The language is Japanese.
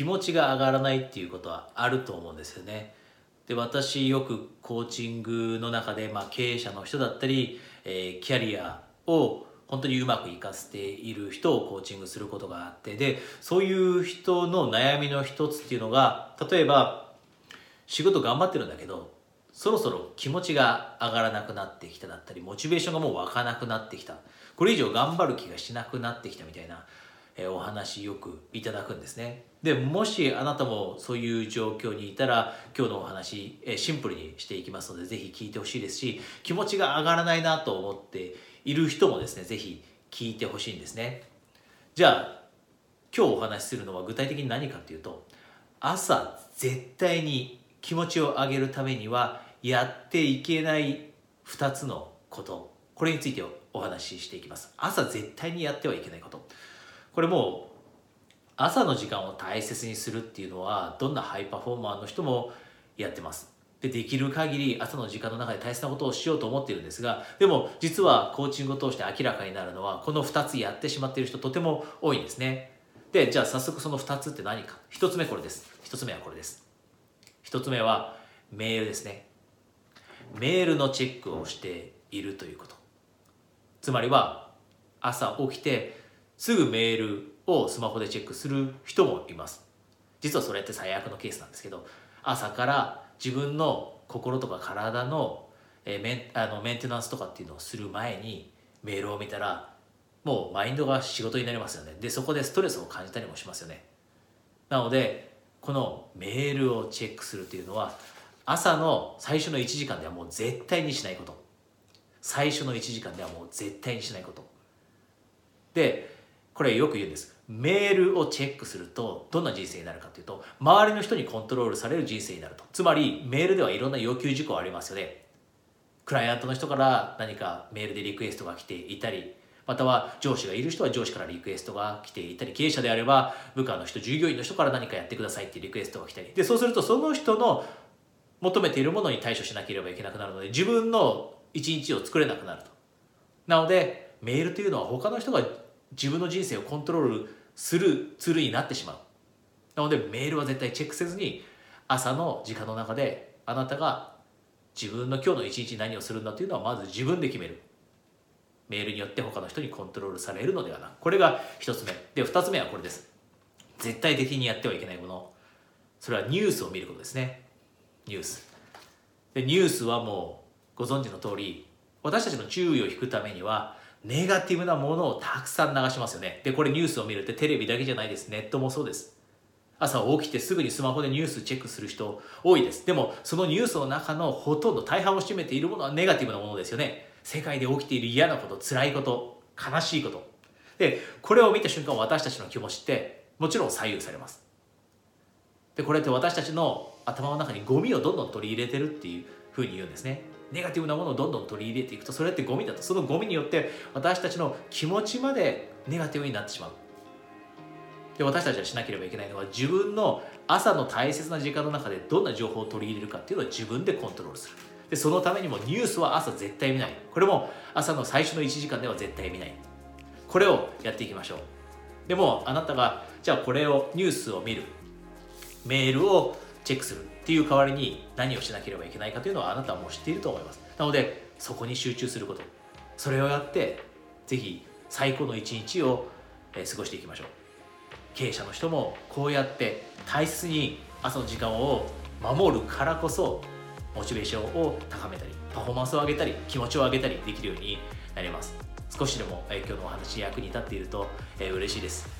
気持ちが上がらないっていうことはあると思うんですよね。で私よくコーチングの中で、まあ、経営者の人だったり、えー、キャリアを本当にうまくいかせている人をコーチングすることがあってでそういう人の悩みの一つっていうのが例えば仕事頑張ってるんだけどそろそろ気持ちが上がらなくなってきただったりモチベーションがもう湧かなくなってきたこれ以上頑張る気がしなくなってきたみたいな、お話よくいただくんですね。でもしあなたもそういう状況にいたら今日のお話、シンプルにしていきますのでぜひ聞いてほしいですし気持ちが上がらないなと思っている人もですねぜひ聞いてほしいんですね。じゃあ今日お話しするのは具体的に何かっていうと朝絶対に気持ちを上げるためにはやっていけない2つのこと。これについてお話ししていきます。朝絶対にやってはいけないこと。これもう朝の時間を大切にするっていうのはどんなハイパフォーマーの人もやってます。でできる限り朝の時間の中で大切なことをしようと思っているんですがでも実はコーチングを通して明らかになるのはこの2つやってしまっている人とても多いんですね。でじゃあ早速その2つって何か。1つ目これです。1つ目はこれです。1つ目はメールですね。メールのチェックをしているということ。つまりは朝起きてすぐメールをスマホでチェックする人もいます。実はそれって最悪のケースなんですけど朝から自分の心とか体の,、えー、メンあのメンテナンスとかっていうのをする前にメールを見たらもうマインドが仕事になりますよね。でそこでストレスを感じたりもしますよね。なのでこのメールをチェックするっていうのは朝の最初の1時間ではもう絶対にしないこと。最初の1時間ではもう絶対にしないこと。でこれよく言うんです。メールをチェックするとどんな人生になるかというと周りの人にコントロールされる人生になると。つまりメールではいろんな要求事項ありますよね。クライアントの人から何かメールでリクエストが来ていたりまたは上司がいる人は上司からリクエストが来ていたり経営者であれば部下の人従業員の人から何かやってくださいっていうリクエストが来たり。でそうするとその人の求めているものに対処しなければいけなくなるので自分の一日を作れなくなると。なのでメールというのは他の人が自分の人生をコントロールするツールになってしまう。なのでメールは絶対チェックせずに朝の時間の中であなたが自分の今日の一日何をするんだというのはまず自分で決める。メールによって他の人にコントロールされるのではなくこれが一つ目。で二つ目はこれです。絶対的にやってはいけないもの。それはニュースを見ることですね。ニュース。でニュースはもうご存知の通り私たちの注意を引くためにはネガティブなものをたくさん流しますよね。でこれニュースを見るってテレビだけじゃないです。ネットもそうです。朝起きてすぐにスマホでニュースチェックする人多いです。でもそのニュースの中のほとんど大半を占めているものはネガティブなものですよね。世界で起きている嫌なこと辛いこと悲しいこと。でこれを見た瞬間私たちの気持ちってもちろん左右されます。でこれって私たちの頭の中にゴミをどんどん取り入れてるっていうふうに言うんですね。ネガティブなものをどんどん取り入れていくとそれってゴミだと。そのゴミによって私たちの気持ちまでネガティブになってしまう。で私たちがしなければいけないのは自分の朝の大切な時間の中でどんな情報を取り入れるかっていうのを自分でコントロールする。でそのためにもニュースは朝絶対見ない。これも朝の最初の1時間では絶対見ない。これをやっていきましょう。でもあなたがじゃあこれをニュースを見る。メールをチェックするっていう代わりに何をしなければいけないかというのはあなたはもう知っていると思います。なのでそこに集中すること。それをやってぜひ最高の一日を過ごしていきましょう。経営者の人もこうやって大切に朝の時間を守るからこそモチベーションを高めたりパフォーマンスを上げたり気持ちを上げたりできるようになります。少しでも今日のお話役に立っていると嬉しいです。